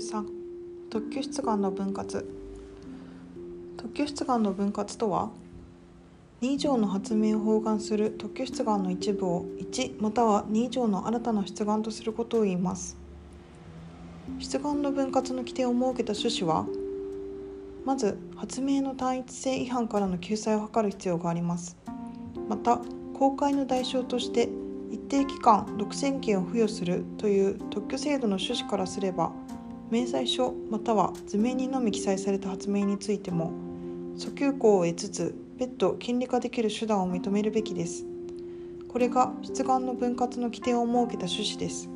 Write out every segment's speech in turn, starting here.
23特許出願の分割。特許出願の分割とは2以上の発明を包含する特許出願の一部を1または2以上の新たな出願とすることを言います。出願の分割の規定を設けた趣旨はまず発明の単一性違反からの救済を図る必要があります。また公開の代償として一定期間独占権を付与するという特許制度の趣旨からすれば明細書または図面にのみ記載された発明についても訴求項を得つつ別途権利化できる手段を認めるべきです。これが出願の分割の規定を設けた趣旨です。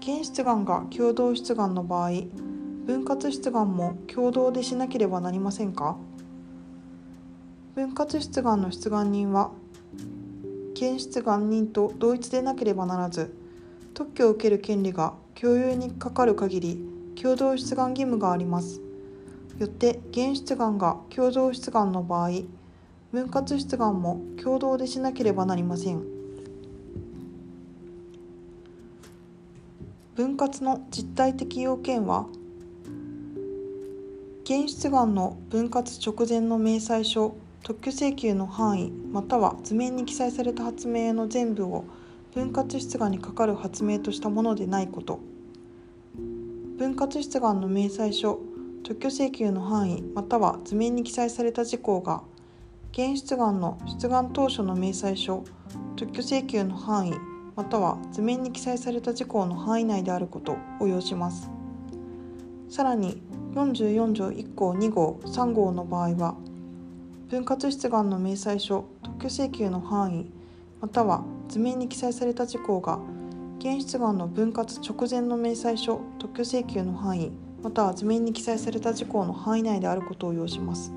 現出願が共同出願の場合分割出願も共同でしなければなりませんか？分割出願の出願人は現出願人と同一でなければならず特許を受ける権利が共有にかかる限り共同出願義務があります。よって現出願が共同出願の場合分割出願も共同でしなければなりません。分割の実態的要件は現出願の分割直前の明細書特許請求の範囲または図面に記載された発明の全部を分割出願にかかる発明としたものでないこと。分割出願の明細書特許請求の範囲または図面に記載された事項が現出願の出願当初の明細書特許請求の範囲または図面に記載された事項の範囲内であることを要します。さらに44条1項2号3号の場合は分割出願の明細書特許請求の範囲または図面に記載された事項が現出願の分割直前の明細書特許請求の範囲または図面に記載された事項の範囲内であることを要します。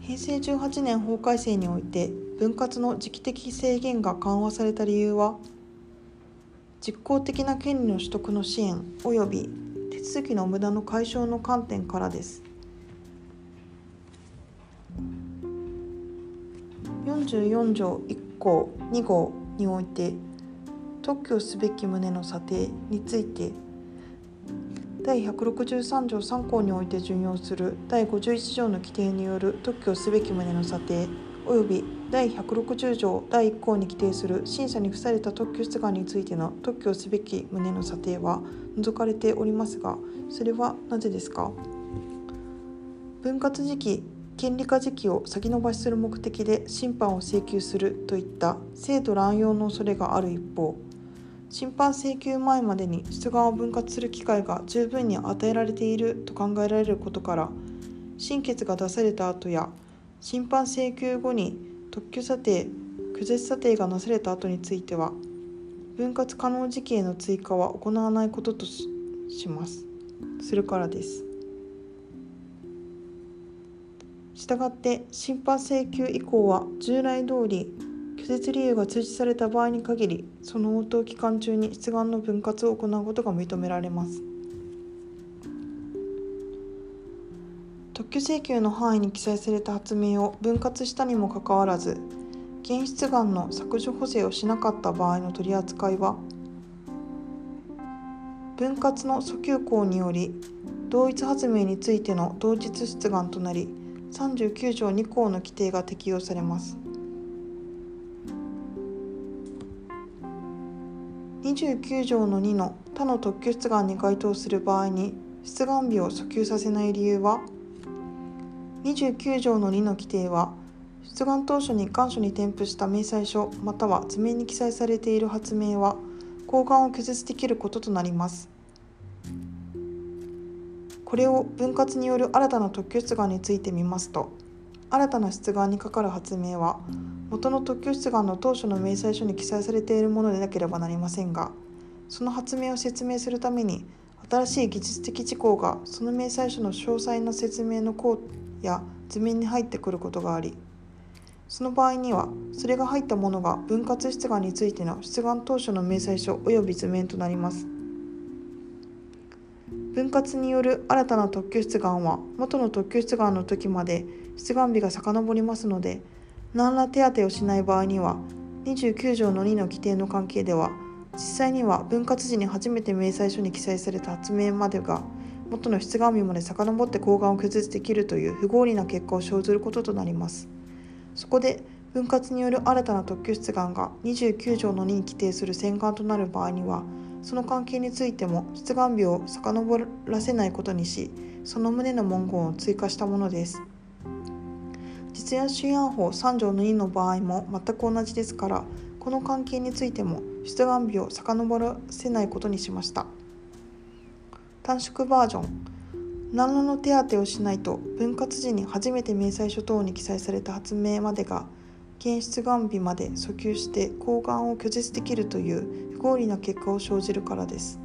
平成18年法改正において分割の時期的制限が緩和された理由は実効的な権利の取得の支援及び手続きの無駄の解消の観点からです。44条1項2号において特許すべき旨の査定について。第163条3項において準用する第51条の規定による特許すべき旨の査定及び第160条第1項に規定する審査に付された特許出願についての特許すべき旨の査定は除かれておりますがそれはなぜですか？分割時期権利化時期を先延ばしする目的で審判を請求するといった制度乱用の恐れがある一方審判請求前までに出願を分割する機会が十分に与えられていると考えられることから審決が出された後や審判請求後に特許査定区絶査定がなされた後については分割可能時期への追加は行わないこととします。するからです。したがって審判請求以降は従来通り拒絶理由が通知された場合に限りその応答期間中に出願の分割を行うことが認められます。特許請求の範囲に記載された発明を分割したにもかかわらず現出願の削除補正をしなかった場合の取り扱いは分割の訴求項により同一発明についての同日出願となり39条2項の規定が適用されます。29条の2の他の特許出願に該当する場合に出願日を訴求させない理由は？29条の2の規定は出願当初に願書に添付した明細書または図面に記載されている発明は交換を拒絶できることとなりますこれを分割による新たな特許出願についてみますと新たな出願にかかる発明は元の特許出願の当初の明細書に記載されているものでなければなりませんがその発明を説明するために新しい技術的事項がその明細書の詳細な説明の項や図面に入ってくることがありその場合にはそれが入ったものが分割出願についての出願当初の明細書及び図面となります。分割による新たな特許出願は元の特許出願の時まで出願日が遡りますので何ら手当をしない場合には29条の2の規定の関係では実際には分割時に初めて明細書に記載された発明までが元の出願日まで遡って抗がを拒絶できるという不合理な結果を生ずることとなります。そこで分割による新たな特許出願が29条の2に規定する洗顔となる場合にはその関係についても出願日を遡らせないことにしその旨の文言を追加したものです。実演主案法3条の2の場合も全く同じですからこの関係についても出願日を遡らせないことにしました。短縮バージョン。何らの手当てをしないと分割時に初めて明細書等に記載された発明までが検出願日まで訴求して抗がんを拒絶できるという不合理な結果を生じるからです。